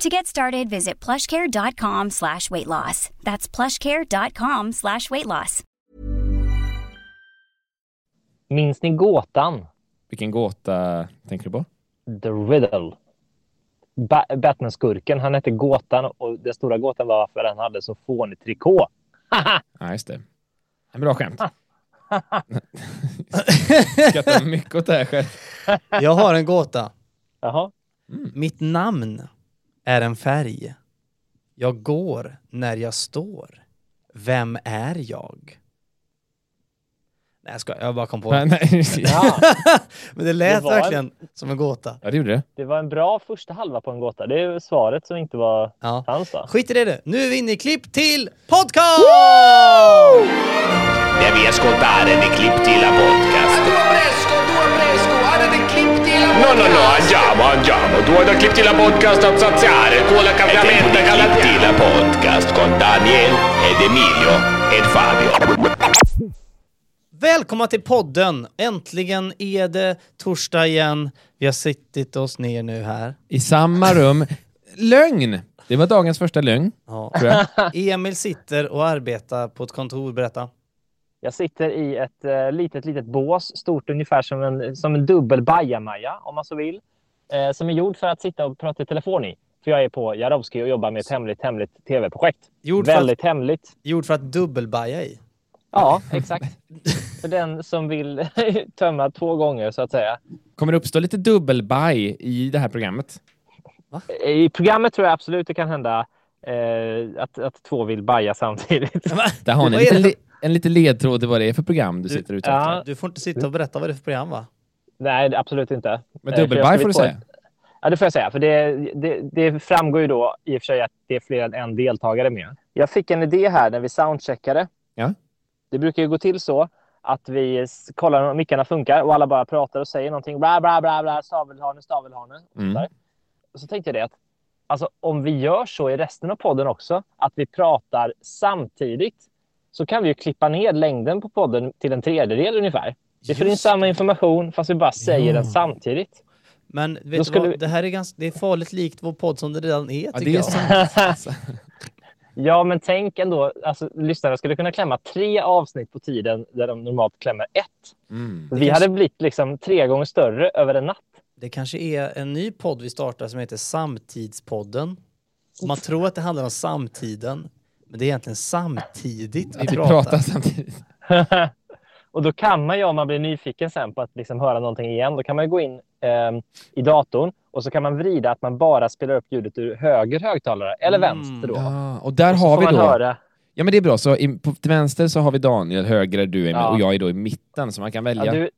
To get started, visit plushcare.com slash weight loss. That's plushcare.com slash weight loss. Minns ni gåtan? Vilken gåta tänker du på? The Riddle. Ba Batman-skurken, han hette Gåtan och den stora gåtan var varför han hade så fånig trikå. ja, just det. En bra skämt. Skrattar mycket åt det här själv. Jag har en gåta. Jaha. Mm. Mitt namn är en färg. Jag går när jag står. Vem är jag? Nej jag ska, jag bara kom på Nej, det. nej. Ja, Men det lät Det var en- verkligen som en gåta. Ja, det gjorde det. det var en bra första halva på en gåta. Det är svaret som inte var Ja. hans va? Skit i det du. Nu är vi inne i klipp till podcast! Devi ascoltare The Clip Tila Podcast. No, no, no, andiamo, andiamo. Tu hai da Clip Tila Podcast a saziare con la cambiamento Clip Tila Podcast con Daniel ed Emilio ed Fabio. Välkomna till podden! Äntligen är det torsdag igen. Vi har suttit oss ner nu här. I samma rum. Lögn! Det var dagens första lögn, Ja. tror jag. Emil sitter och arbetar på ett kontor, berätta. Jag sitter i ett eh, litet, litet bås, stort ungefär som en, som en dubbel bajamaja om man så vill. Eh, som är gjord för att sitta och prata i telefon i. För jag är på Jarowski och jobbar med ett hemligt, hemligt tv-projekt. Gjord för, att, Väldigt hemligt. gjord för att dubbelbaja i. Ja, exakt. för den som vill tömma två gånger så att säga. Kommer det uppstå lite dubbelbaj i det här programmet? I programmet tror jag absolut det kan hända eh, att, att två vill baja samtidigt. Där har ni en, det lite, le- en lite ledtråd till vad det är för program du Du- sitter ute ja. efter. Du får inte sitta och berätta vad det är för program va? Nej, absolut inte. Men Eh, dubbelbaj får du säga. ett- Ja, det får jag säga. För det, det, det framgår ju då i och för sig att det är fler än en deltagare med. Jag fick en idé här när vi soundcheckade. Ja. Det brukar ju gå till så att vi kollar om mickarna funkar och alla bara pratar och säger någonting. Bla, bla, bla, bla, stavelhane, stavelhane. Mm. så tänkte jag det att alltså, om vi gör så i resten av podden också, att vi pratar samtidigt, så kan vi ju klippa ner längden på podden till en tredjedel ungefär. Vi får in samma information fast vi bara säger Ja. den samtidigt. Men vet du vad? vi- Det här är, ganska, det är farligt likt vår podd som det redan är Ja, tycker det är jag. sant. Ja, men tänk ändå, alltså, lyssnarna skulle kunna klämma tre avsnitt på tiden där de normalt klämmer ett. Mm. Vi hade blivit liksom tre gånger större över en natt. Det kanske är en ny podd vi startar som heter Samtidspodden. Man tror att det handlar om samtiden, men det är egentligen samtidigt vi, Att vi pratar. pratar samtidigt. och då kan man ju, om man blir nyfiken sen på att liksom höra någonting igen, då kan man ju gå in ehm, i datorn och så kan man vrida att man bara spelar upp ljudet ur höger högtalare eller Mm, vänster då. Ja, och där Och har vi man då... höra. Ja men det är bra, så i, på, till vänster så har vi Daniel, höger är du Emil Ja. och jag är då i mitten så man kan välja. Ja, du,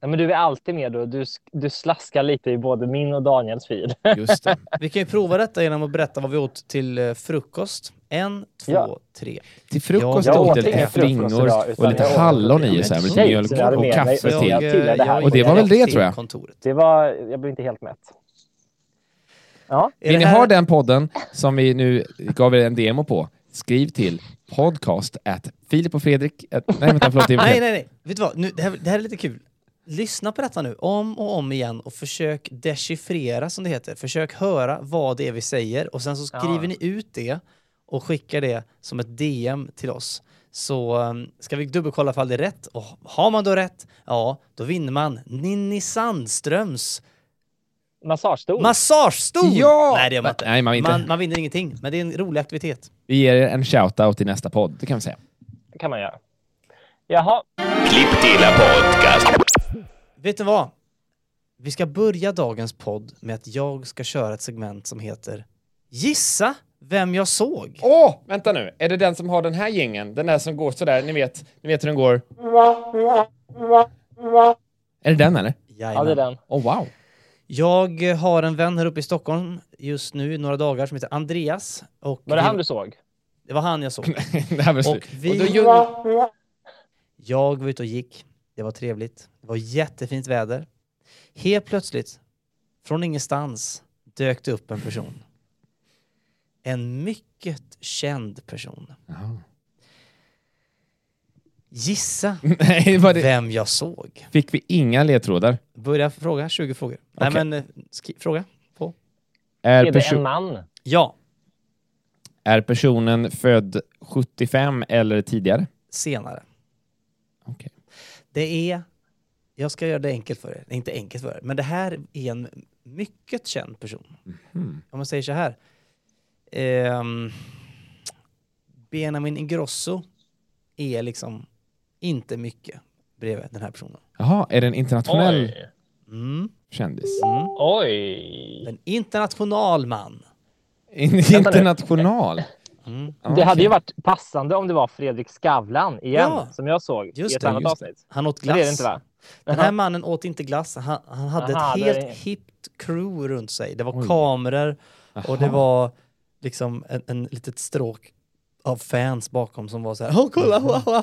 ja, men du är alltid med då. Du, du slaskar lite i både min och Daniels feed. Just det. Vi kan ju prova detta genom att berätta vad vi åt till eh, frukost. En, två, Ja. tre. Till frukost Jag åt jag lite flingor idag, och lite hallon i så här, lite mjölk och kaffe till. jag-. Och det var väl det, tror jag. Kontoret. Det var, jag blev inte helt mätt. Ja, Vill ni här- ha den podden som vi nu gav er en demo på, skriv till podcast at Filip och Fredrik... At, nej, vänta, förlåt. Nej, nej, nej. Vet du vad? Nu, det, här, det här är lite kul. Lyssna på detta nu om och om igen och försök dechiffrera som det heter. Försök höra vad det är vi säger och sen så skriver Ja. ni ut det och skickar det som ett DM till oss. Så um, ska vi dubbelkolla ifall det är rätt och har man då rätt, ja, då vinner man Ninni Sandströms massagestol. massagestol! Ja! Nej, det gör man inte. Nej, man vinner man, inte. man vinner ingenting, men det är en rolig aktivitet. Vi ger er en shout-out i nästa podd, det kan vi säga. kan man göra. Jaha, Klipp till podcast. Vet du vad? Vi ska börja dagens podd med att jag ska köra ett segment som heter Gissa vem jag såg. Åh, vänta nu. Är det den som har den här gängen? Den där som går sådär, ni vet, ni vet hur den går? Är det den eller? ja det är den. Åh, wow. Jag har en vän här uppe i Stockholm just nu i några dagar som heter Andreas. Och Var det vi- han du såg? det var han jag såg. det här var slut. Och vi- Och då gör... Jag var ute och gick. Det var trevligt. Det var jättefint väder. Helt plötsligt, från ingenstans, dök det upp en person. En mycket känd person. Jaha. Gissa Nej, var det... vem jag såg. Fick vi inga ledtrådar? Börja fråga, 20 frågor. Nej Okej. men, eh, fråga. På. Är, Är det perso- en man? Ja, är personen född 75 eller tidigare? senare. Okej. Det är, jag ska göra det enkelt för er, det är inte enkelt för er, men det här är en mycket känd person. Mhm. Om man säger så här. Ehm, Benjamin Ingrosso är liksom inte mycket bredvid den här personen. Jaha, är det en internationell Oj. Mm. kändis? Mm. Oj. En international man. In- International? Mm. Det hade ju varit passande om det var Fredrik Skavlan igen, Ja. som jag såg Just i ett det, annat det. avsnitt. Han åt glass. det är det inte va? Den här mannen åt inte glass, han, han hade Aha, ett det helt är- hippt crew runt sig. Det var Oj. kameror och det Jaha. var liksom en, en litet stråk av fans bakom som var så här, åh kolla, wow, wow.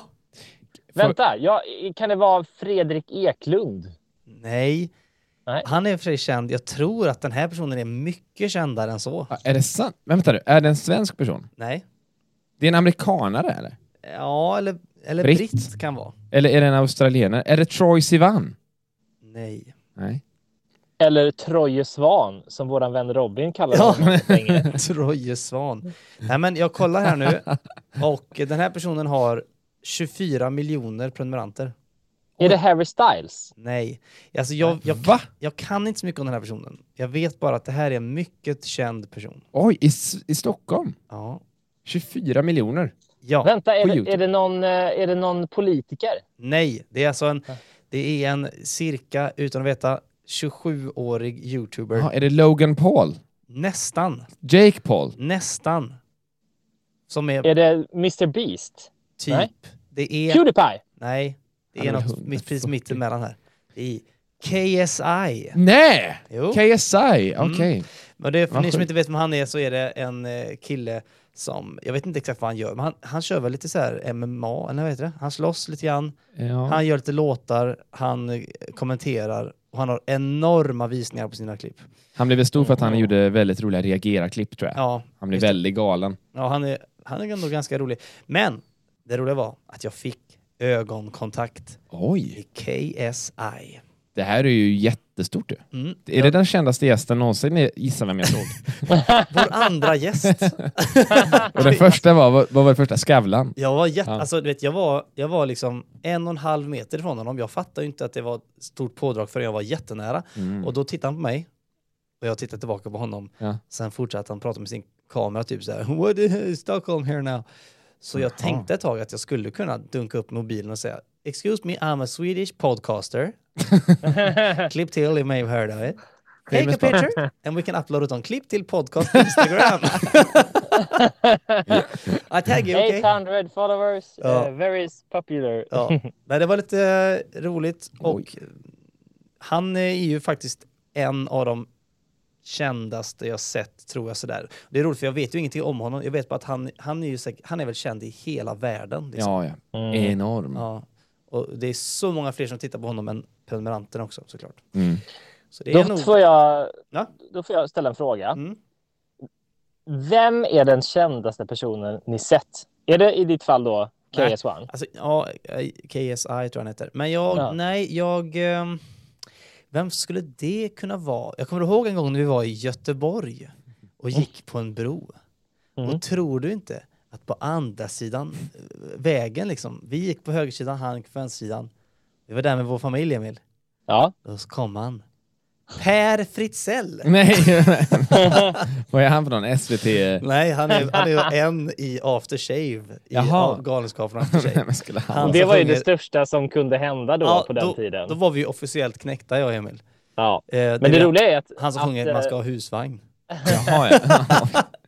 Vänta, ja, kan det vara Fredrik Eklund? Nej. Nej. Han är för sig känd. Jag tror att den här personen är mycket kändare än så. Ja, Är det sant? Men vänta nu, är det en svensk person? Nej. Det är en amerikanare eller? Ja, eller, eller Britt. britt. kan vara. Eller är det en australienare? Är det Troy Sivan? Nej. Nej. Eller Troje Svan, som våran vän Robin kallar Ja. honom länge. Troje Svan. Nej men jag kollar här nu och den här personen har 24 miljoner prenumeranter. Är det Harry Styles? Nej. Alltså jag, jag, Va? jag kan inte så mycket om den här personen. Jag vet bara att det här är en mycket känd person. Oj, i, i Stockholm? Ja. 24 miljoner? Ja. Vänta, är det, är, det någon, eh, är det någon politiker? Nej, det är alltså en, det är en cirka, utan att veta, 27-årig youtuber. Ja, är det Logan Paul? Nästan. Jake Paul? Nästan. Som är Är det Mr Beast? typ, nej. det är, Pewdiepie? nej, det är är något 140. mitt, precis mitt emellan här. Det är KSI. Nej! Jo. KSI, okej. Men det, för ni som inte vet vem han är så är det en eh, kille som, jag vet inte exakt vad han gör, men han, han kör väl lite så här MMA, eller vad heter det? Han slåss lite grann, Ja. han gör lite låtar, han eh, kommenterar och han har enorma visningar på sina klipp. Han blev stor för att han gjorde väldigt roliga reagera-klipp tror jag. Ja, Han blev väldigt galen. ja han, är, han är ändå ganska rolig. Men det roliga var att jag fick ögonkontakt Oj, i KSI. Det här är ju jättestort ju. Mm. Är det den kändaste gästen någonsin? Gissa vem jag såg. Vår andra gäst. Och den första var, vad var det första? Skavlan? Jag var, jätte, Ja. alltså, du vet, jag, var, jag var liksom en och en halv meter ifrån honom. Jag fattade inte att det var ett stort pådrag förrän jag var jättenära. Mm. Och då tittade han på mig och jag tittade tillbaka på honom. Ja. Sen fortsatte han prata med sin kamera typ så här. What is Stockholm here now? Så jag Jaha. tänkte ett tag att jag skulle kunna dunka upp mobilen och säga Excuse me, I'm a Swedish podcaster. Klipp till, you may have heard of it. Take a picture and we can upload it on Klipp till podcast på Instagram. I tag you, okay? 800 followers, Ja. eh, very popular. Ja, men det var lite eh, roligt och Oj. han är ju faktiskt en av de kändaste jag sett, tror jag sådär. Det är roligt för jag vet ju ingenting om honom. Jag vet bara att han, han, är, ju, han är väl känd i hela världen. Liksom. Ja, ja. Mm. Enorm. Ja. Och det är så många fler som tittar på honom än prenumeranterna också såklart. Mm. Så det är Då, nog... får jag, Ja. då får jag ställa en fråga. Mm. Vem är den kändaste personen ni sett? Är det i ditt fall då Nej. KS1? Alltså, ja, eh, KSI tror jag han heter. Men jag, Ja. nej, jag... ehm, Vem skulle det kunna vara? Jag kommer ihåg en gång när vi var i Göteborg och gick på en bro. Mm. Och tror du inte att på andra sidan eh, vägen liksom, vi gick på högersidan, han gick på vänstersidan. Vi var där med vår familj Emil. Ja. Och så kom han. Per Fritzell! Nej, vad är han för någon? SVT? Nej, han är, han är en i After Shave, i Jaha. Galenskapen After Shave. Skulle han? Det var ju det största som kunde hända då Ja, på den då, tiden. Då var vi ju officiellt knäckta jag och Emil. ja. Eh, Men det roliga är att, Han som att, sjunger att man ska eh, ha husvagn. Jaha, ja.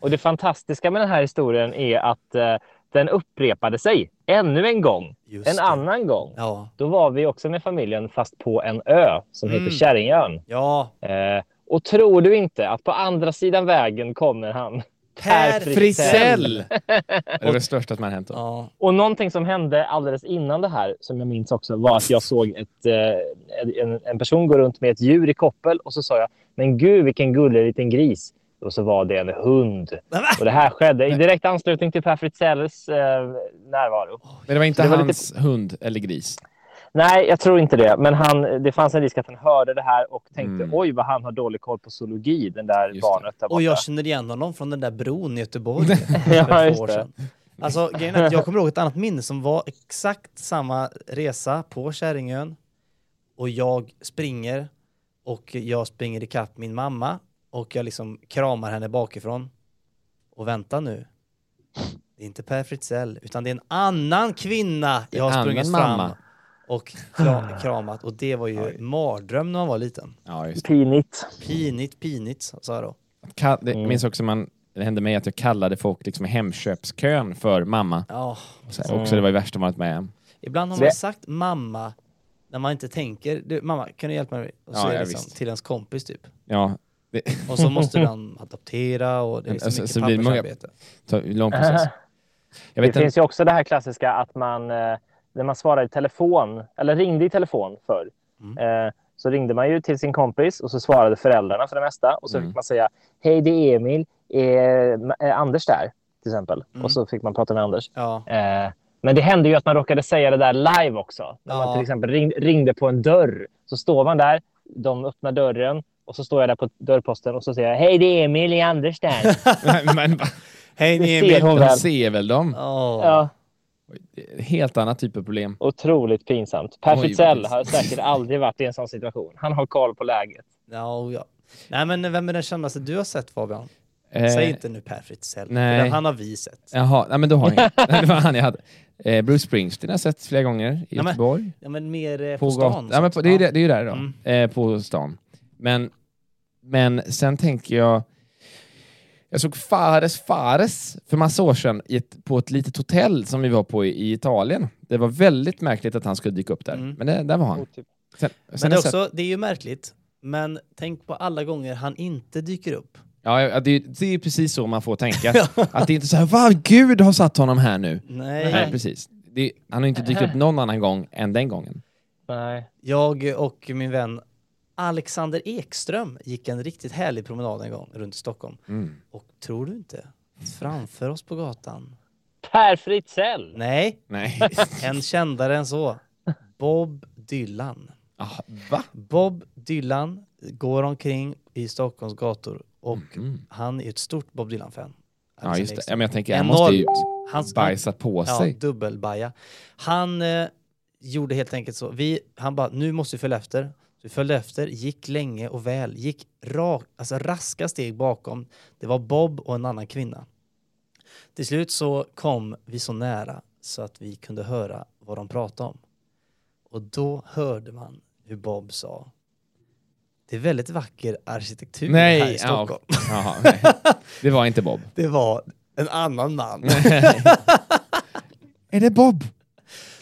och det fantastiska med den här historien är att eh, den upprepade sig ännu en gång. Just en det. annan gång. Ja. Då var vi också med familjen fast på en ö som Mm. heter Kärringön. Ja, Eh, och tror du inte att på andra sidan vägen kommer han Per Frisell! det är det största som har hänt. Ja. Och någonting som hände alldeles innan det här, som jag minns också, var att jag såg ett, eh, en, en person gå runt med ett djur i koppel och så sa jag, men gud vilken gullig liten gris. Och så var det en hund. Och det här skedde i direkt anslutning till Per Fritzells eh, närvaro. Men det var inte Det var hans hund eller gris. Nej, jag tror inte det. Men han, det fanns en risk att han hörde det här och tänkte Mm. oj vad han har dålig koll på zoologi, den där Just barnet där borta. Och jag känner igen honom från den där bron i Göteborg. Ja, för just två år det. sedan. Alltså, jag kommer ihåg ett annat minne som var exakt samma resa på Käringön. Och jag springer och jag springer ikapp min mamma och jag liksom kramar henne bakifrån. Och vänta nu. Det är inte Per Fritzell, utan det är en annan kvinna jag har sprungit mamma. fram och kra- kramat. Och det var ju mardröm när man var liten. Ja, just det. Pinigt. Pinigt, pinigt, sa jag då. Ka- det Mm. minns också man, det hände mig att jag kallade folk liksom i Hemköpskön för mamma. Ja, Så här, också det var det värsta man varit med om. Ibland har Det- man sagt mamma när man inte tänker, du, mamma kan du hjälpa mig? Och så Ja, är ja, det liksom till ens kompis typ. Ja, Och så måste den adoptera och det är liksom Alltså, mycket så blir det många- pappersarbete. lång process. Jag Det en, finns ju också det här klassiska att man, eh, när man svarar i telefon, eller ringde i telefon förr, Mm. eh, så ringde man ju till sin kompis och så svarade föräldrarna för det mesta. Och så Mm. fick man säga, hej det är Emil, är, är Anders där? Till exempel. Mm. Och så fick man prata med Anders. Ja, Eh, men det hände ju att man råkade säga det där live också. När Ja. man till exempel ring, ringde på en dörr. Så står man där, de öppnar dörren och så står jag där på dörrposten och så säger jag, hej det är Emil, är Anders där? men, hej ni ser Emil! hon väl. ser väl dem? Ja. Ja, Helt annat typ av problem. otroligt pinsamt. Per Fritzell har säkert aldrig varit i en sån situation. Han har koll på läget. Ja, och ja. Nej men vem är den kändaste du har sett Fabian? Eh, Säg inte nu Per Fritzell, nej. han har vi sett. Jaha, nej, men då har jag Det var han jag hade. Eh, Bruce Springsteen har jag sett flera gånger i men- Göteborg. Ja men mer eh, På på, stan. ja, men på, det, är, det, det är ju där då. Mm. Eh, på stan. Men, men sen tänker jag... Jag såg Fares Fares för massa år sedan ett, på ett litet hotell som vi var på i, i Italien. Det var väldigt märkligt att han skulle dyka upp där. Mm. Men det, där var han. Sen, sen Men det är också, det är ju märkligt. Men tänk på alla gånger han inte dyker upp. Ja, det, är- det är precis så man får tänka. att det är inte så här, vad Gud har satt honom här nu. Nej. Nej, precis. Det, han har inte dykt upp någon annan gång än den gången. Nej. Jag och min vän Alexander Ekström gick en riktigt härlig promenad en gång runt i Stockholm. Mm. Och tror du inte, framför oss på gatan, Per Fritzell! nej, Nej. en kändare än så, Bob Dylan. ah, va? Bob Dylan går omkring i Stockholms gator och Mm. han är ett stort Bob Dylan-fan. Ja, just det. Ja, men jag tänker, han måste ju Hans- bajsat på Ja, sig. dubbelbaja. Han eh, gjorde helt enkelt så. Vi, han bara, nu måste vi följa efter. Vi följde efter, gick länge och väl, gick rak, alltså raska steg bakom. Det var Bob och en annan kvinna. Till slut så kom vi så nära så att vi kunde höra vad de pratade om. Och då hörde man hur Bob sa det är väldigt vacker arkitektur här i Nej, ja, Stockholm. jaha, nej. Det var inte Bob. Det var en annan man. Är det Bob?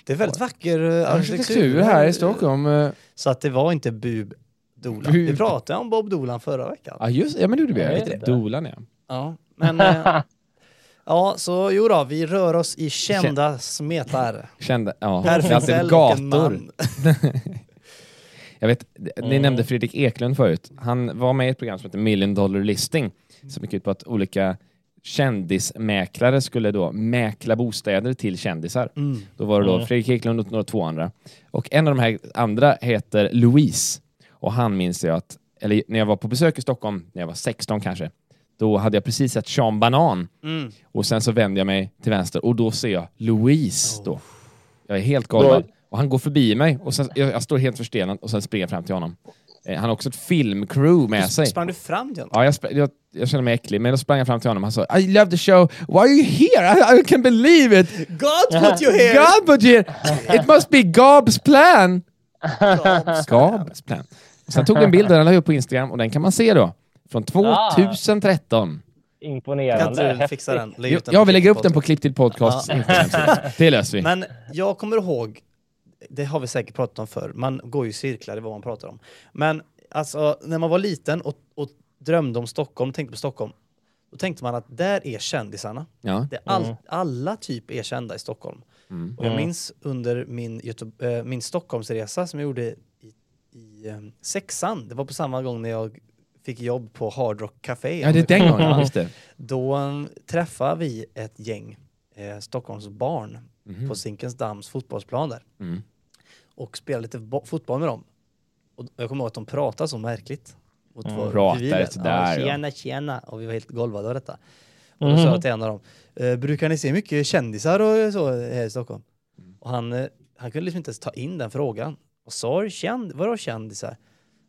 Det är väldigt vacker eh, Arkitektur här i Stockholm. eh. Så att det var inte Bub Dolan. Bub. Vi pratade om Bob Dolan förra veckan. Ja, just ja, men det gjorde vi. Ja, det. Dolan, ja. Ja, men... eh, ja, så jo då, vi rör oss i kända smetar. Kände, ja. Per Det är alltid Fritzell och en gator. man. Jag vet, ni Mm. nämnde Fredrik Eklund förut. Han var med i ett program som heter Million Dollar Listing, som gick ut på att olika kändismäklare skulle då mäkla bostäder till kändisar. Mm. Då var det då. Fredrik Eklund och några två andra. Och en av de här andra heter Louise. Och han minns jag att, eller när jag var på besök i Stockholm, när jag var 16 kanske, då hade jag precis sett Sean Banan. Mm. Och sen så vänder jag mig till vänster och då ser jag Louise Oh. då. Jag är helt galen. Och han går förbi mig och sen, jag, jag står helt förstelnad och sen springer jag fram till honom. Eh, han har också ett filmcrew med sig. Sprang du fram till honom? Ja, jag, spr- jag, jag känner mig äcklig, men då sprang jag fram till honom och han sa I love the show, why are you here? I, I can't believe it! God put you here! God put you here! It must be Gobs plan! Gobs plan. Sen tog jag en bild och den la jag upp på Instagram och den kan man se då. Från 2013. Kan Imponerande. inte du fixa den? Lägg Jag, ut den jag vill lägga upp den på Klipp till Podcasts Ja. Det löser vi. Men jag kommer ihåg, det har vi säkert pratat om förr, man går ju i cirklar i vad man pratar om. Men alltså, när man var liten och, och drömde om Stockholm, tänkte på Stockholm, Då tänkte man att där är kändisarna. Ja. Det är all, Mm. Alla typ är kända i Stockholm. Mm. Och jag Mm. minns under min, Göte- eh, min Stockholmsresa som jag gjorde i, i eh, sexan, det var på samma gång när jag fick jobb på Hard Rock Café. ja, det är den gången. Just det. Då um, träffade vi ett gäng eh, Stockholms barn Mhm. på Zinkensdamms fotbollsplan där Mm. Och spelade lite bo- fotboll med dem. Och jag kommer ihåg att de pratade så märkligt. Mot Mm. Pratade sådär, ja. Tjena, tjena. Och vi var helt golvade av detta. Och då Mhm. sa jag till en av dem, eh, brukar ni se mycket kändisar och så här i Stockholm? Mm. Och han, eh, han kunde liksom inte ens ta in den frågan. Och sa känd, vadå kändisar?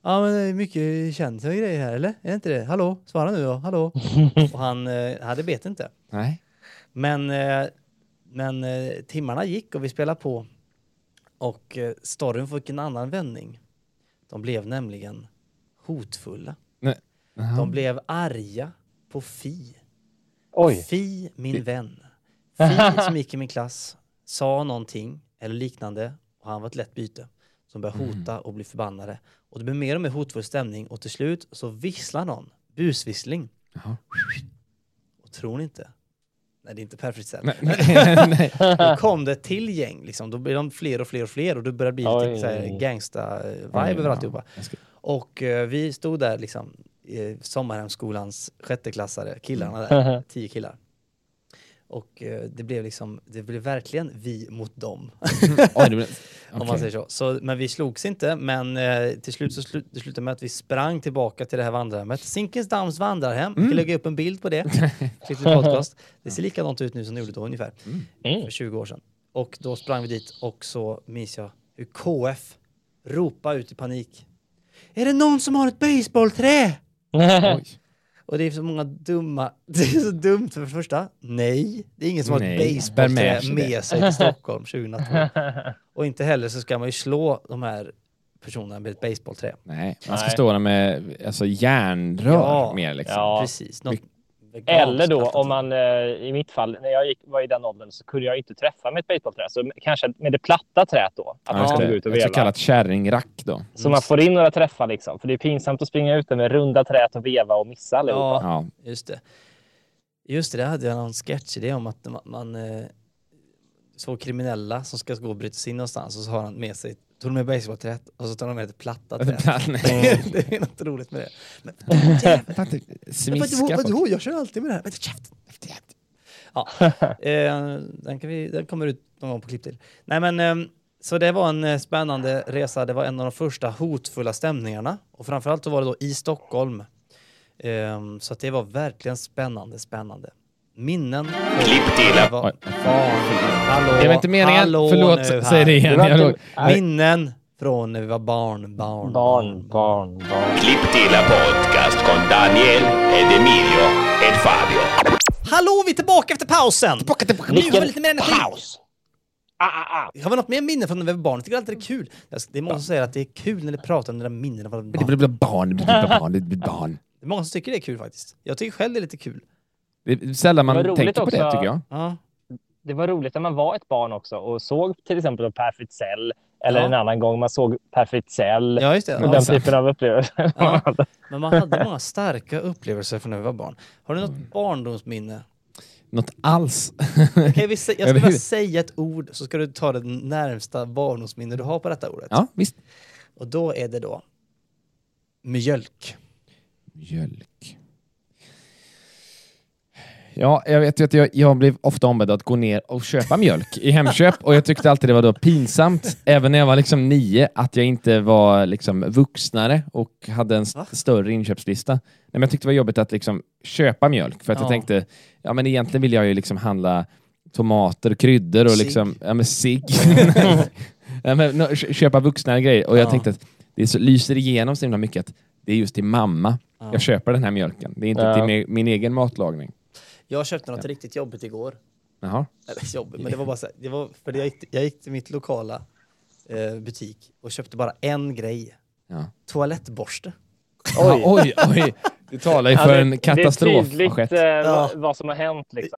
Ja men det är mycket kändisar och grejer här eller? Är det inte det? Hallå? Svara nu då, hallå? och han eh, hade bet inte. Nej. Men, eh, men timmarna gick och vi spelade på. Och eh, storyn fick en annan vändning. De blev nämligen hotfulla. Jaha. De blev arga på Fi. Oj. Fi, min vän. Fi som gick i min klass sa någonting eller liknande och han var ett lätt byte. Som började Mm. hota och bli förbannade. Och det blev mer och mer hotfull stämning och till slut så visslar någon. Busvissling. Jaha. Och tror ni inte? Nej, det är inte perfekt. Nej, nej. Då kom det ett till gäng, liksom. då blir de fler och fler och fler och det börjar bli Oj. lite så här gangsta-vibe Oj, över ja. alltihopa. Ska- Och eh, vi stod där liksom, i Sommarhemsskolans sjätteklassare, killarna där, tio killar. Och eh, det blev liksom, det blev verkligen vi mot dem, Oj, blev- om man säger så. så. Men vi slogs inte, men eh, till slut så slu det slutade med att vi sprang tillbaka till det här vandrarhemmet. Zinkensdamms vandrarhem, vi Mm. kan lägga upp en bild på det. Podcast. Det ser likadant ut nu som det gjorde då ungefär Mm. för 20 år sedan. Och då sprang vi dit och så minns jag hur KF ropade ut i panik. Är det någon som har ett baseballträ? Och det är så många dumma, det är så dumt för det första. Nej, det är ingen som har ett Nej, bär med med sig till Stockholm 2002. Och inte heller så ska man ju slå de här personerna med ett baseballträ. Nej, man ska Nej. stå där med alltså, järnrör Ja. mer liksom. Ja. Precis. Något Eller då om man, eh, i mitt fall, när jag gick, var i den åldern så kunde jag inte träffa med ett basebollträ. Så kanske med det platta träet då. Att Ja, man skulle det. gå ut och Ett så veva. kallat kärringrack då. Så man får in några träffar liksom. För det är pinsamt att springa ut där med runda trät och veva och missa allihopa. Ja, Ja. Just det. Just det, det hade jag någon sketchidé om att man, man eh, såg kriminella som ska gå och bryta sig in någonstans och så har han med sig, tog de med basebollträet och så tar de med ett platta trät. Det är något roligt med det. Men Smiska vadå, jag kör alltid med det här. Men käften. Ja, eh, den, kan vi, den kommer ut någon gång på klipp till. Nej men, eh, så det var en eh, spännande resa. Det var en av de första hotfulla stämningarna. Och framförallt så var det då i Stockholm. Eh, så det var verkligen spännande, spännande. Minnen. Klipp till. Det var Oj. barn. Hallå, Det var inte meningen. hallå Förlåt, säg det igen. Det. Minnen från när vi var barn, barn, Barn, barn, barn. Klipp till podcast con Daniel ed Emilio ed Fabio. Hallå, vi är tillbaka efter pausen! Tillbaka, tillbaka. Nu har vi lite mer energi. paus! Ah, ah, ah. Har vi något mer minne från när vi var barn? Jag tycker alltid det är kul. Det är många som säger att det är kul när ni pratar om de där minnena från Det barn. blir barn, det blir barn, det blir barn. Det är många som tycker det är kul faktiskt. Jag tycker själv det är lite kul. Det är sällan man Det var roligt tänker på det också. tycker jag. Ja. Det var roligt när man var ett barn också och såg till exempel Per Fritzell eller Ja. en annan gång man såg Per Fritzell. ja, just det. den sant. typen av upplevelser. Ja. Men man hade många starka upplevelser från när vi var barn. Har du något barndomsminne? Något alls. Kan vi sä- jag ska bara säga ett ord så ska du ta det närmsta barndomsminne du har på detta ordet. Ja, visst. Och då är det då mjölk. Mjölk. Ja, jag vet ju att jag, jag blev ofta ombedd att gå ner och köpa mjölk i Hemköp och jag tyckte alltid det var då pinsamt, även när jag var liksom nio, att jag inte var liksom vuxnare och hade en st- större inköpslista. Nej, men jag tyckte det var jobbigt att liksom köpa mjölk för att Ja. jag tänkte, ja men egentligen vill jag ju liksom handla tomater och kryddor och liksom, ja men cigg. ja, men, no, kö- köpa vuxna grejer och jag Ja. tänkte att det så, lyser igenom så himla mycket att det är just till mamma Ja. jag köper den här mjölken. Det är inte Ja. till min, min egen matlagning. Jag köpte något riktigt jobbigt igår. Jaha. Eller jobbigt, men det var bara så här, det var för jag gick, jag gick till mitt lokala eh, butik och köpte bara en grej. Ja. Toalettborste. Oj. oj, oj. Du talar ju Ja, för en katastrof Det är har tydligt skett. eh, Ja. vad, vad som har hänt. Liksom.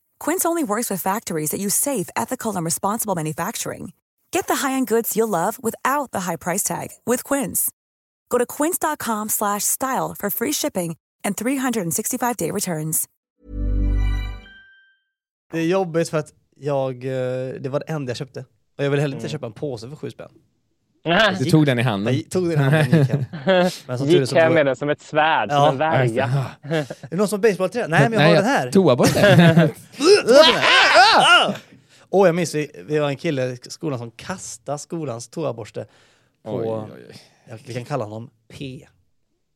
Quince only works with factories that use safe, ethical, and responsible manufacturing. Get the high-end goods you'll love without the high price tag with Quince. Go to quince.com/style for free shipping and 365-day returns. Det är jobbigt för att jag, eh, det var det enda jag köpte. Och jag ville heller inte mm. köpa en påse för 7 spänn. Du tog den i handen. Jag tog den i handen gick hem. Men som Gick så hem med den som ett svärd, Ja. som en värja. Är det någon som har basebollträ? Nej men jag har den här. Toaborsten. Och jag minns, vi, vi var en kille i skolan som kastade skolans toaborste på, Oj, oj, oj. vi kan kalla honom P.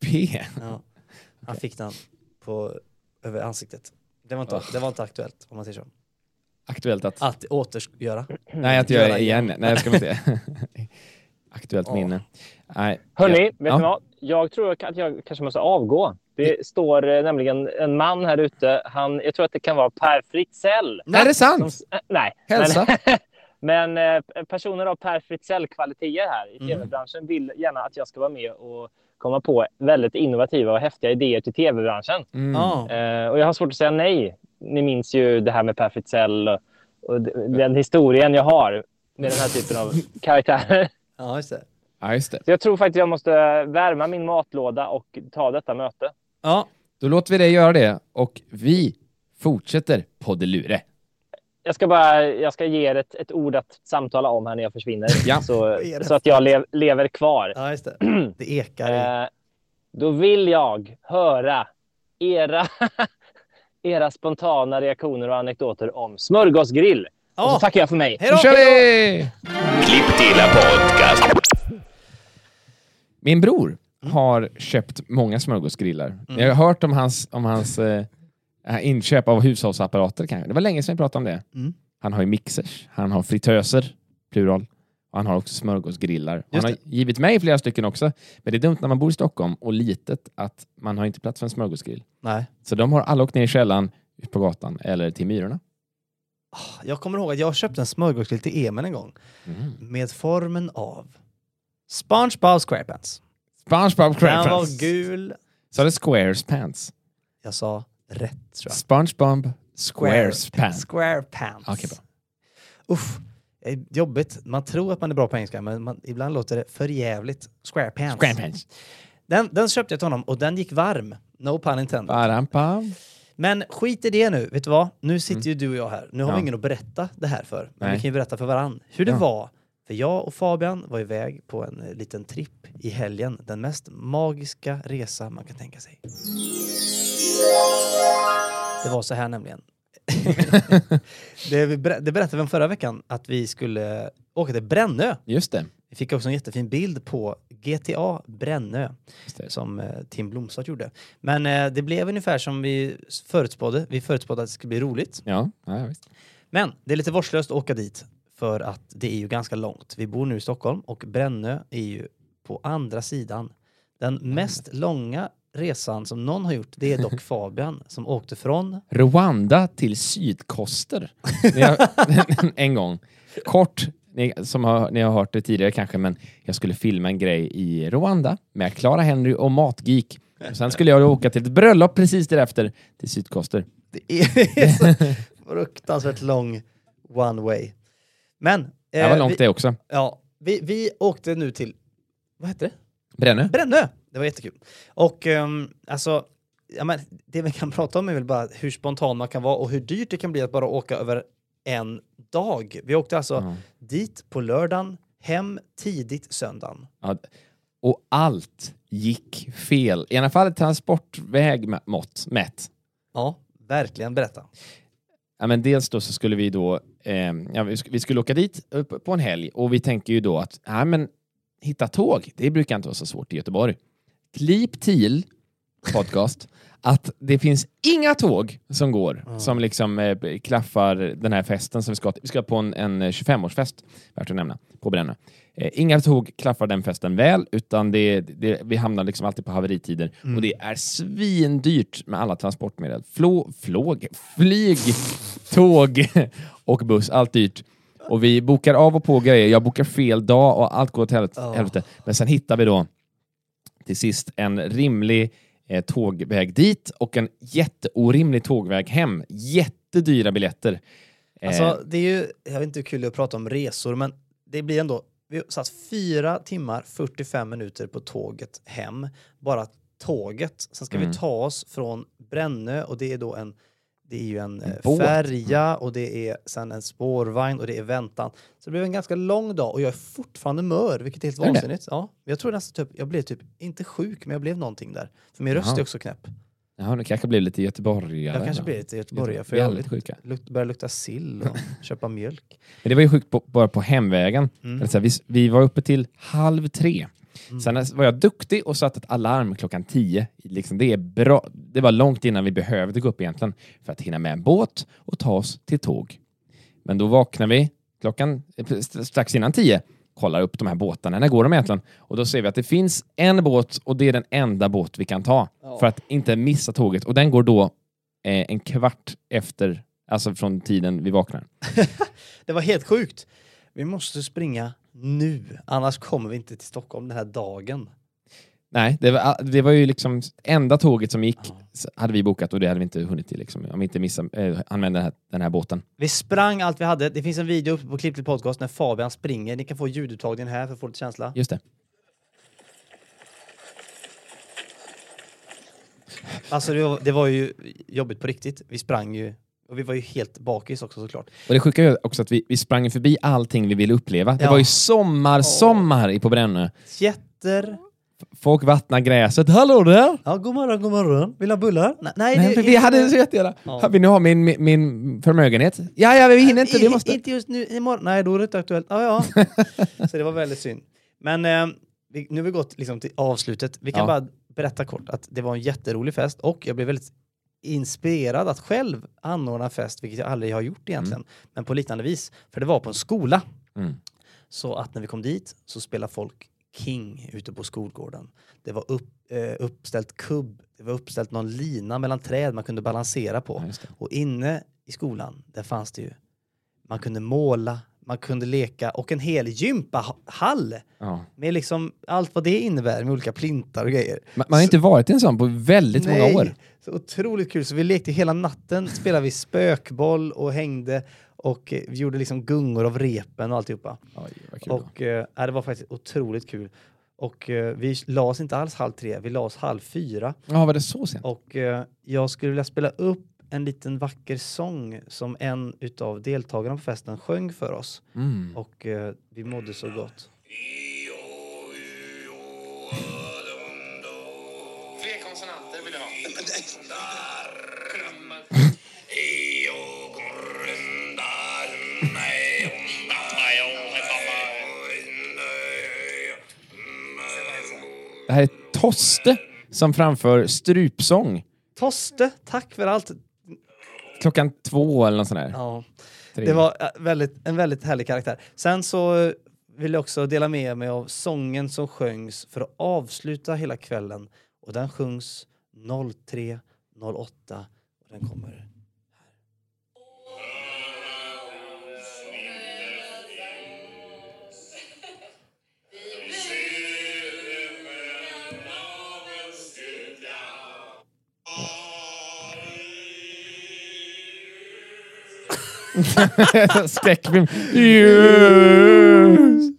P. Ja. Han fick den på, över ansiktet. Det var, inte, det var inte aktuellt om man säger så. Aktuellt att... Att återgöra. Nej, att göra Göra det igen. Nej, jag ska inte. Aktuellt Ja. minne. Nej. Hörni, ja. vet ja. ni vad? Jag tror att jag kanske måste avgå. Det står eh, nämligen en man här ute. Han, jag tror att det kan vara Per Fritzell. Är det Som, sant? s- äh, nej. Hälsa. Men, men eh, personer av Per Fritzell-kvaliteter här i Mm. tv-branschen vill gärna att jag ska vara med och komma på väldigt innovativa och häftiga idéer till tv-branschen. Mm. Eh, och jag har svårt att säga nej. Ni minns ju det här med Per Fritzell och, och den historien jag har med den här typen av karaktärer. Ja, just det. Ja, just det. Så jag tror faktiskt jag måste värma min matlåda och ta detta möte. Ja, Då låter vi dig göra det och vi fortsätter Poddelure. Jag ska bara jag ska ge er ett, ett ord att samtala om här när jag försvinner. Ja. Så, det så att jag lev, lever kvar. ja just det. Det ekar i. Eh, då vill jag höra era, era spontana reaktioner och anekdoter om smörgåsgrill. Och så Ja, tackar jag för mig. hej Nu kör vi! Klipp till podcast. Min bror har köpt många smörgåsgrillar. Jag har hört om hans, om hans eh, inköp av hushållsapparater. Kanske. Det var länge sedan vi pratade om det. Mm. Han har ju mixers, han har fritöser, plural. Och han har också smörgåsgrillar. Han har givit mig flera stycken också. Men det är dumt när man bor i Stockholm och litet att man har inte plats för en smörgåsgrill. Nej. Så de har alla åkt ner i källaren, ut på gatan eller till Myrorna. Jag kommer ihåg att jag köpte en smörgåsgrill till Emil en gång. Mm. Med formen av SpongeBob SquarePants. SpongeBob Den var SquarePants. gul. Så det Squares Pants. Jag sa rätt tror jag. SpongeBob Squares Pants. SquarePants. Okej, bra. Uff, jobbigt. Man tror att man är bra på engelska, men man, ibland låter det för jävligt. SquarePants. SquarePants. Den, den köpte jag till honom och den gick varm. No pun intended. Men skit i det nu. Vet du vad? Nu sitter ju du och jag här. Nu har Ja. vi ingen att berätta det här för. Men Nej. vi kan ju berätta för varann hur det Ja. var. För jag och Fabian var iväg på en eh, liten tripp i helgen. Den mest magiska resa man kan tänka sig. Det var så här nämligen. det, ber- det berättade vi om förra veckan, att vi skulle åka till Brännö. Just det. Vi fick också en jättefin bild på GTA Brännö som eh, Tim Blomstad gjorde. Men eh, det blev ungefär som vi förutspådde. Vi förutspådde att det skulle bli roligt. Ja, ja visst. Men det är lite vårdslöst att åka dit för att det är ju ganska långt. Vi bor nu i Stockholm och Brännö är ju på andra sidan. Den mest långa resan som någon har gjort, det är dock Fabian som åkte från Rwanda till Sydkoster. En gång. Kort, ni, som har, ni har hört det tidigare kanske, men jag skulle filma en grej i Rwanda med Clara Henry och Matgeek. Och sen skulle jag åka till ett bröllop precis därefter till Sydkoster. Det är så fruktansvärt lång one way. Men... Det var eh, långt vi, det också. Ja, vi, vi åkte nu till... Vad hette det? Brännö. Brännö! Det var jättekul. Och um, alltså, ja, men, det vi kan prata om är väl bara hur spontan man kan vara och hur dyrt det kan bli att bara åka över en dag. Vi åkte alltså Ja. dit på lördagen, hem tidigt söndagen. Ja, och allt gick fel. I alla fall transportväg mått mätt. Ja, verkligen. Berätta. Ja, men dels då så skulle vi då, eh, ja, vi, sk- vi skulle åka dit upp på en helg och vi tänker ju då att ja, men, hitta tåg, det brukar inte vara så svårt i Göteborg. Klipp till podcast att det finns inga tåg som går som liksom eh, klaffar den här festen som vi ska. Vi ska på en, en 25-årsfest, värt att nämna, på Brännö. Eh, inga tåg klaffar den festen väl, utan det, det, vi hamnar liksom alltid på haveritider och det är svindyrt med alla transportmedel. Flå, flåg, flyg, tåg och buss, allt dyrt. Och vi bokar av och på grejer. Jag bokar fel dag och allt går åt helvete. Helvete. Men sen hittar vi då till sist en rimlig eh, tågväg dit och en jätteorimlig tågväg hem. Jättedyra biljetter. Eh, Alltså, det är ju, jag vet inte hur kul det är att prata om resor, men det blir ändå, vi satt fyra timmar 45 minuter på tåget hem, bara tåget. Sen ska Mm. vi ta oss från Brännö och det är då en det är ju en eh, båt. färja och det är sen en spårvagn och det är väntan. Så det blev en ganska lång dag och jag är fortfarande mör, vilket är helt Är det? vansinnigt. Ja, jag tror nästan typ, jag blev typ, inte sjuk, men jag blev någonting där. För min röst Jaha. är också knäpp. ja, det kanske blir lite göteborgare. Jag kanske blir lite göteborgare för jag sjuka. luk, börjar lukta sill och köpa mjölk. Men det var ju sjukt på, bara på hemvägen. Mm. Så här, vi, vi var uppe till halv tre. Mm. Sen var jag duktig och satte ett alarm klockan tio. Liksom, det, är bra. det var långt innan vi behövde gå upp egentligen för att hinna med en båt och ta oss till tåg. Men då vaknar vi klockan eh, strax innan tio, kollar upp de här båtarna. När går de egentligen? Och då ser vi att det finns en båt och det är den enda båt vi kan ta för att inte missa tåget. Och den går då eh, en kvart efter, alltså från tiden vi vaknar. Det var helt sjukt. Vi måste springa nu, annars kommer vi inte till Stockholm den här dagen. Nej, det var, det var ju liksom enda tåget som gick s- hade vi bokat och det hade vi inte hunnit till liksom, om vi inte missade, eh, använde den här, den här båten. Vi sprang allt vi hade. Det finns en video uppe på Klipp till podcast när Fabian springer. Ni kan få ljuduttagningen här för att få lite känsla. Just det. Alltså det var, det var ju jobbigt på riktigt. Vi sprang ju och vi var ju helt bakis också såklart. Och det sjuka är ju också att vi, vi sprang förbi allting vi ville uppleva. Det Ja. var ju sommar, sommar i på Brännö. Jätter. Folk vattnar gräset. Hallå där! Ja, god morgon, god morgon. Vill du ha bullar? Nej, nej, Nej, det, vi hade så jättegärna. Ja. Vill ni ha min, min, min förmögenhet? Ja, ja, vi hinner inte. Vi I- måste... Inte just nu, imorgon. Nej, då är det inte aktuellt. Ja, ja. så det var väldigt synd. Men eh, vi, nu har vi gått liksom till avslutet. Vi kan Ja. bara berätta kort att det var en jätterolig fest och jag blev väldigt inspirerad att själv anordna fest, vilket jag aldrig har gjort egentligen, men på liknande vis. För det var på en skola. Mm. Så att när vi kom dit så spelade folk King ute på skolgården. Det var upp, eh, uppställt kubb, det var uppställt någon lina mellan träd man kunde balansera på. Ja. Och inne i skolan, där fanns det ju, man kunde måla, man kunde leka och en hel gympahall Ja. med liksom allt vad det innebär med olika plintar och grejer. Man, man har inte varit i en sån på väldigt Nej, många år. Så otroligt kul. Så vi lekte hela natten, spelade vi spökboll och hängde och eh, vi gjorde liksom gungor av repen och alltihopa. Oj, vad kul. Och eh, ja, det var faktiskt otroligt kul. Och eh, vi la oss inte alls halv tre, vi la oss halv fyra. Ja, var det så sent? Och eh, jag skulle vilja spela upp en liten vacker sång som en utav deltagarna på festen sjöng för oss. Mm. Och eh, vi mådde så gott. Fler konsonanter vill jag ha. Det här är Toste som framför strupsång Toste, tack för allt! Klockan två eller något sånt där. Ja, Tre. det var eh, väldigt, en väldigt härlig karaktär. Sen så eh, vill jag också dela med mig av sången som sjöngs för att avsluta hela kvällen. Och den sjungs 03.08 och den kommer Skräckfilm. Yes!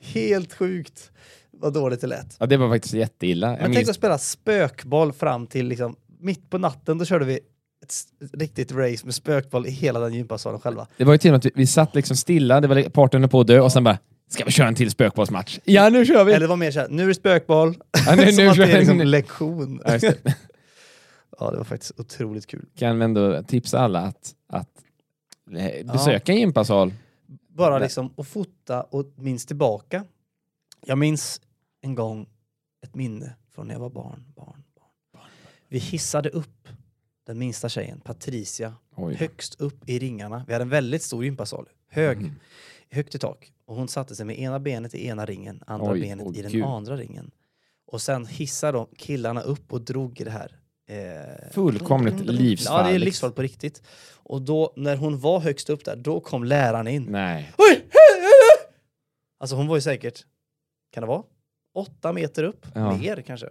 helt sjukt vad dåligt det lät. Ja, det var faktiskt jätteilla. Jag Men tänk minns, att spela spökboll fram till liksom, mitt på natten, då körde vi ett riktigt race med spökboll i hela den gympasalen själva. det var ju till och med att vi, vi satt liksom stilla, det var parten på att dö och sen bara Ska vi köra en till spökbollsmatch? Ja, nu kör vi! Eller det var mer såhär, nu är det spökboll. Ja, nu- Som nu att det är liksom vi. lektion. Ja, det. Ja, det var faktiskt otroligt kul. kan ändå tipsa alla att, att eh, besöka en gympasal. Bara Nej. liksom att fota och minns tillbaka. Jag minns en gång ett minne från när jag var barn. barn, barn. Vi hissade upp den minsta tjejen, Patricia, Oj. högst upp i ringarna. Vi hade en väldigt stor gympasal, hög, Mm. högt i tak. Och hon satte sig med ena benet i ena ringen, andra Oj, benet åh, i den gud. andra ringen. Och sen hissade de killarna upp och drog i det här. Eh, Fullkomligt Ja, det är livsfarligt. livsfarligt på riktigt. Och då, när hon var högst upp där, då kom läraren in. Nej. Oj! Alltså hon var ju säkert, kan det vara? Åtta meter upp? Ja. Mer kanske?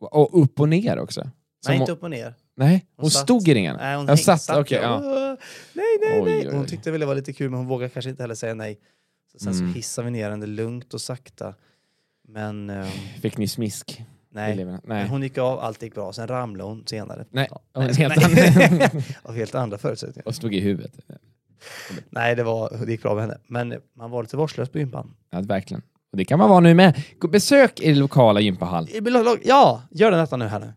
Och upp och ner också. Som Nej, inte upp och ner. nej, hon, Hon satt. stod i ringen. Nej, hon jag häng- satt, okej. ja. Åh, Nej, nej, Oj, nej. Och Hon tyckte väl det var lite kul, men hon vågade kanske inte heller säga nej. Så sen Mm. så hissade vi ner henne lugnt och sakta. Men ehm, Fick ni smisk? Nej? Men Nej. hon gick av, allt gick bra. Sen ramlade hon senare. Nej, Ja. Nej, helt Av helt andra förutsättningar. och stod i huvudet. Nej, det, var, det gick bra med henne. Men man var lite vårdslös på gympan. Ja, verkligen. Och det kan man vara nu med. Besök er lokala gympahall. Ja, gör det detta nu här nu.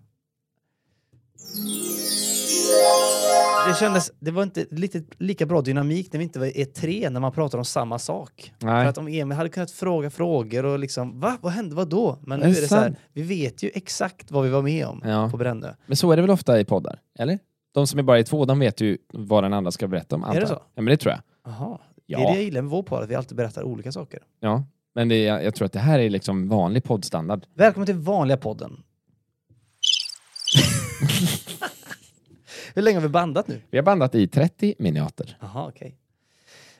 Det kändes, det var inte lite lika bra dynamik när vi inte var- är tre när man pratar om samma sak. Nej. För att om Emil hade kunnat fråga frågor och liksom, va? Vad hände? Vad då? Men nu Är är det det så här, vi vet ju exakt vad vi var med om Ja. på Brännö. Men så är det väl ofta i poddar? Eller? De som är bara i två, de vet ju vad den andra ska berätta om. antar det jag. så? Ja, men det tror jag. Jaha. Ja. Det är det jag gillar med vår podd, att vi alltid berättar olika saker. Ja. Men det, jag, jag tror att det här är liksom vanlig poddstandard. Välkommen till vanliga podden. Hur länge har vi bandat nu? Vi har bandat i 30 miniater. Jaha, okej.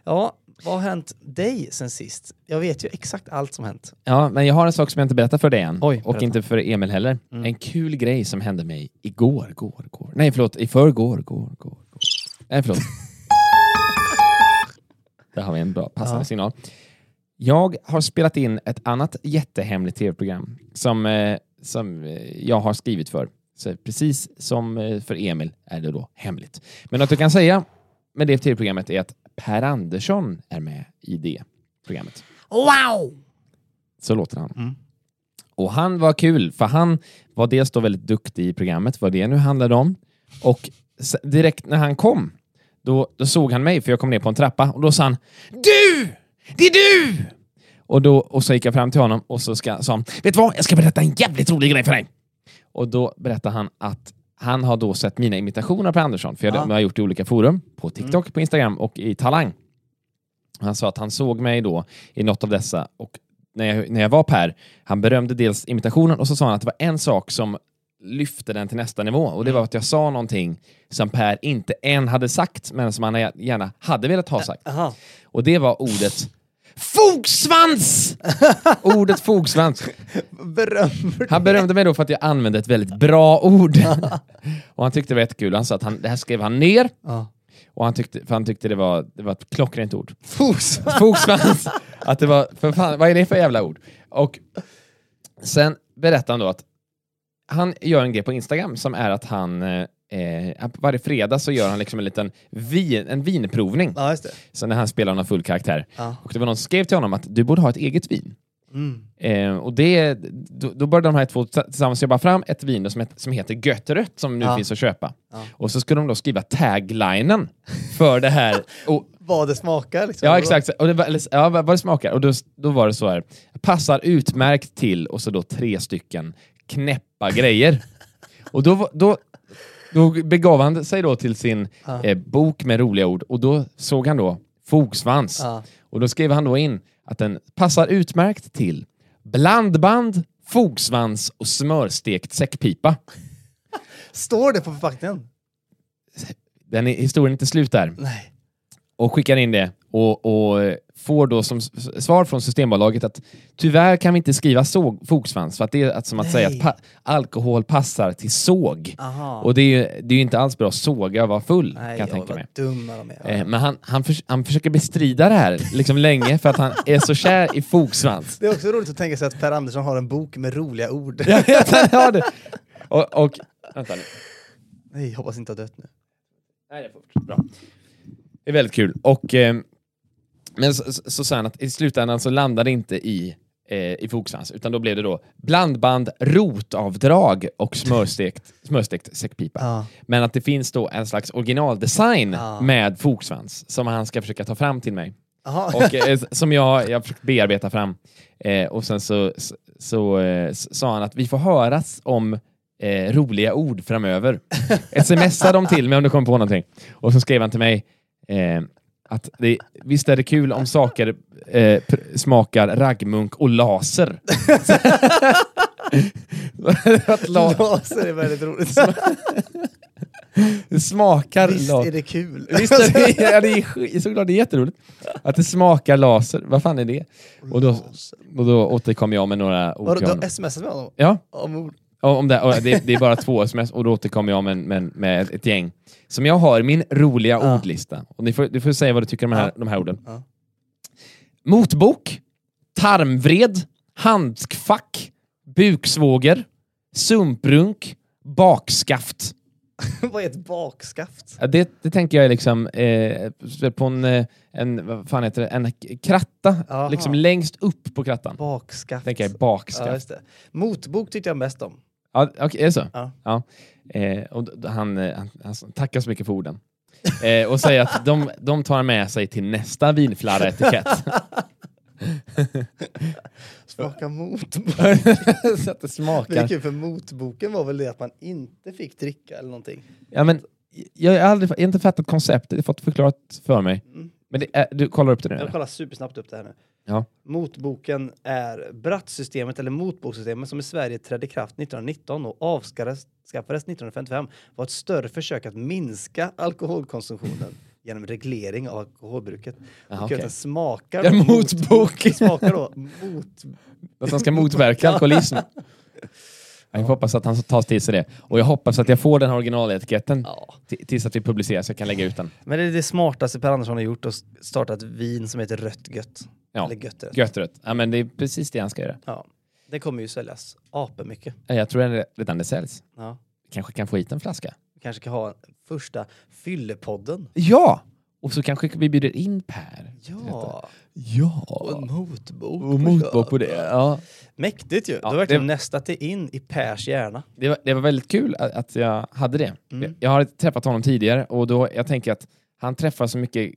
Ja, vad har hänt dig sen sist? Jag vet ju exakt allt som hänt. Ja, men jag har en sak som jag inte berättar för dig än. Oj, och inte för Emil heller. Mm. En kul grej som hände mig igår, går, går. Nej, förlåt. I förrgår, går, går, går. Nej, förlåt. Där har vi en bra passande Ja. signal. Jag har spelat in ett annat jättehemligt tv-program som, eh, som eh, jag har skrivit för. Så precis som eh, för Emil är det då hemligt. Men att du kan säga med det tv-programmet är att Per Andersson är med i det programmet. Wow! Så låter han. Mm. Och han var kul, för han var dels då väldigt duktig i programmet, vad det nu handlade om. Och direkt när han kom, då, då såg han mig, för jag kom ner på en trappa, och då sa han Du! Det är du! Och, då, och så gick jag fram till honom och så ska, sa han, vet du vad? Jag ska berätta en jävligt rolig grej för dig. Och då berättade han att han har då sett mina imitationer på Andersson, för jag Ja. har gjort det i olika forum, på TikTok, på Instagram och i Talang. Han sa att han såg mig då i något av dessa och när jag, när jag var Per, han berömde dels imitationen och så sa han att det var en sak som lyfte den till nästa nivå och det var att jag sa någonting som Per inte än hade sagt men som han gärna hade velat ha sagt. Aha. Och det var ordet fogsvans! ordet fogsvans. Berömmer? Han berömde mig då för att jag använde ett väldigt bra ord. och han tyckte det var jättekul. Han sa att han, det här skrev han ner Ja. och han tyckte, för han tyckte det var, det var ett klockrent ord. Fos. Fogsvans. Att det var, för fan, vad är det för jävla ord? Och sen berättade han då att han gör en grej på Instagram som är att han eh, eh, varje fredag så gör han liksom en liten vin, en vinprovning. Ja. Så när han spelar någon full karaktär. Ja. Och det var någon som skrev till honom att du borde ha ett eget vin. Mm. Eh, och det, då, då började de här två tillsammans jobba fram ett vin som, som heter Götterött som nu Ja. finns att köpa. Och så skulle de då skriva taglinen för det här. Och, Vad det smakar liksom. Ja, exakt. Och det var, eller, ja, vad det smakar. Och då, då var det så här. Passar utmärkt till och så då tre stycken knäppa grejer. Och då, då, då begav han sig då till sin Ja. eh, bok med roliga ord och då såg han då fogsvans. Ja. Och då skrev han då in att den passar utmärkt till blandband, fogsvans och smörstekt säckpipa. Står det på förpackningen? Den är, historien är inte slut där. Nej. Och skickar in det och, och får då som svar från Systembolaget att tyvärr kan vi inte skriva såg, fogsvans för att det är som att säga att Nej. pa, alkohol passar till såg. Aha. Och det är ju det är inte alls bra att såga och vara full Nej, kan jag ja, tänka mig. Eh, men han, han, förs- han försöker bestrida det här liksom länge för att han är så kär i fogsvans. Det är också roligt att tänka sig att Per Andersson har en bok med roliga ord. Han har det. Och, och, vänta nu. Nej, hoppas inte ha dött nu. Nej, det är fort. Bra. Det är väldigt kul. Och eh, Men så, så, så sa han att i slutändan så landade det inte i, eh, i fogsvans, utan då blev det då blandband, rotavdrag och smörstekt, smörstekt säckpipa. Ja. Men att det finns då en slags originaldesign Ja. med fogsvans som han ska försöka ta fram till mig. Och eh, som jag, jag har försökt bearbeta fram. Eh, och sen så, så, så eh, sa han att vi får höras om eh, roliga ord framöver. Smsa dem till mig om du kommer på någonting. Och så skrev han till mig eh, att det, visst är det kul om saker eh, smakar raggmunk och laser. Laser är väldigt roligt. det smakar Visst är det kul? Visst är det, ja, det är såklart det är jätteroligt. Att det smakar laser. Vad fan är det? Och då, och då återkom jag med några ord Vadå, du har smsat med honom? Ja, Om ord? Om det, det, det är bara två sms och då återkommer jag med, med, med ett, ett gäng. Som jag har i min roliga Ja. ordlista. Och ni får, du får säga vad du tycker om de här, Ja. de här orden. Ja. Motbok, tarmvred, handskfack, buksvåger, sumprunk, bakskaft. Vad är ett bakskaft? Ja, Det, det tänker jag är liksom eh, på en, eh, en, vad fan heter det, en kratta, liksom längst upp på krattan. Bakskaft. Tänker jag Ja, bakskaft. det. Motbok tyckte jag mest om. Ja, okej, är det så? Ja. Eh, och d- han, eh, han, han tackar så mycket för orden. Eh, och säger att de, de tar med sig till nästa vinflarra-etikett. Smaka motbok. så att det Det är smakar. kul för motboken var väl det att man inte fick dricka eller någonting. Ja, men, jag har aldrig, jag har inte fattat konceptet, jag har fått förklarat för mig. Mm. Men det är, du kollar upp det nu? Jag kollar supersnabbt upp det här nu. Ja. Motboken är brattsystemet eller motbokssystemet som i Sverige trädde i kraft 1919 och avskaffades 1955 var ett större försök att minska alkoholkonsumtionen genom reglering av alkoholbruket. Och okej. att den smakar då motbok. Den smakar då mot... Att han ska motverka alkoholism. Jag hoppas att han tar till sig det. Och jag hoppas att jag får den här originaletiketten Ja. tills att vi publicerar så jag kan lägga ut den. Men det är det smartaste Per Andersson har gjort att starta ett vin som heter Rött Gött. Ja. Eller Gött Rött. Gött rött. Ja, men det är precis det han ska göra. Ja. Det kommer ju säljas apemycket. Ja, Jag tror det redan det säljs. Ja. Kanske kan få hit en flaska. Vi kanske kan ha första fyllepodden. Ja! Och så kanske vi bjuder in Per. Ja, Ja! och en motbok. Och motbok på det. Ja. Mäktigt ju. Ja, du har verkligen det- nästat dig in i Pers hjärna. Det, var, det var väldigt kul att, att jag hade det. Mm. Jag, jag har träffat honom tidigare och då, jag tänker att han träffar så mycket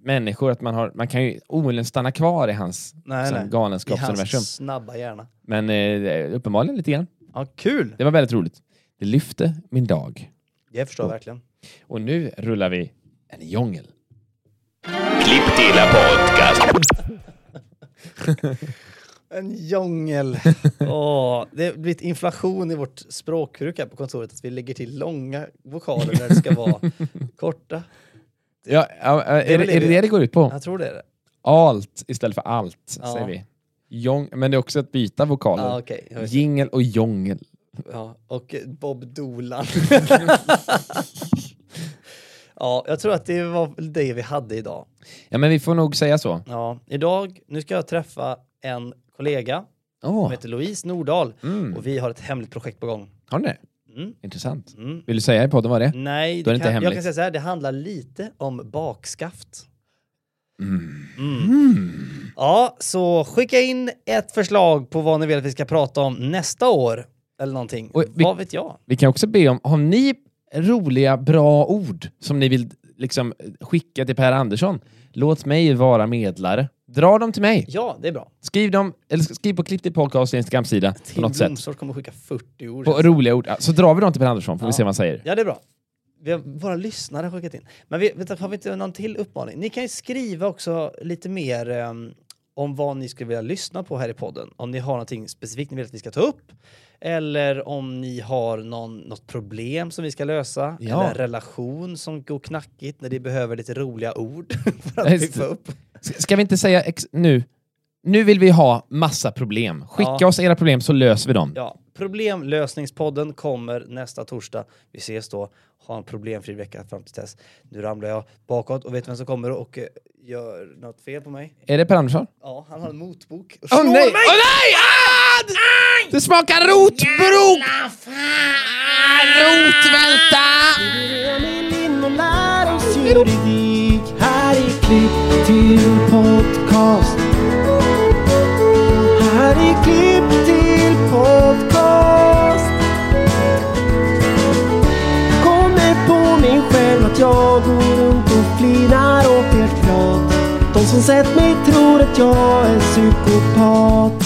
människor att man, har, man kan ju omöjligen stanna kvar i hans Nej, nej. I galenskapsuniversum. hans snabba hjärna. Men eh, uppenbarligen lite grann. Ja, kul! Det var väldigt roligt. Det lyfte min dag. Jag förstår Ja. verkligen. Och nu rullar vi en djungel. Klipp till podcast. En djungel. Åh, det har blivit inflation i vårt språkbruk här på kontoret att vi lägger till långa vokaler när det ska vara korta. Ja, ja, är, väl det, är det det det går ut på? Jag tror det är det. Alt istället för allt, Ja. säger vi. Jong, men det är också att byta vokaler. Ja, okej. Jag vet. Jingel och jongel. Ja, och Bob Dolan. ja, jag tror att det var det vi hade idag. Ja, men vi får nog säga så. Ja, idag, nu ska jag träffa en kollega Åh, som heter Louise Nordahl mm. och vi har ett hemligt projekt på gång. Har ni det? Mm. Intressant. Mm. Vill du säga i podden vad det är? Nej, det det inte kan, jag kan säga så här, det handlar lite om bakskaft. Mm. Mm. Mm. Ja, så skicka in ett förslag på vad ni vill att vi ska prata om nästa år. Eller någonting. Och vi- Vad vet jag? Vi kan också be om, har ni roliga, bra ord som ni vill liksom, skicka till Per Andersson? Låt mig vara medlare. Dra dem till mig. Ja, det är bra. Skriv dem, eller skriv på Klipp till podcast Instagram-sida på något sätt. Blomsfors kommer skicka 40 ord. På roliga ord. Så drar vi dem till Per Andersson, får vi Ja. se vad han säger. Ja, det är bra. Vi har våra lyssnare skickat in. Men vi, du, har vi inte någon till uppmaning? Ni kan ju skriva också lite mer ehm, om vad ni skulle vilja lyssna på här i podden. Om ni har någonting specifikt ni vill att vi ska ta upp. Eller om ni har någon, något problem som vi ska lösa. Ja. Eller en relation som går knackigt när de behöver lite roliga ord för att piffa upp. Ska vi inte säga nu? Nu vill vi ha massa problem. Skicka Ja. oss era problem så löser vi dem. Ja, problemlösningspodden kommer nästa torsdag. Vi ses då. Ha en problemfri vecka fram till dess. Nu ramlar jag bakåt och vet vem som kommer och eh, gör något fel på mig? Är det Per Andersson? Ja, han har en motbok. Åh nej! Åh nej! Ah! Det smakar rotbrok! Rotvälta! Juridik här i Klipp till podcast. Här är klipp till podcast. Kommer på mig själv att jag går runt och flinar åt ert prat. De som sett mig tror att jag är psykopat.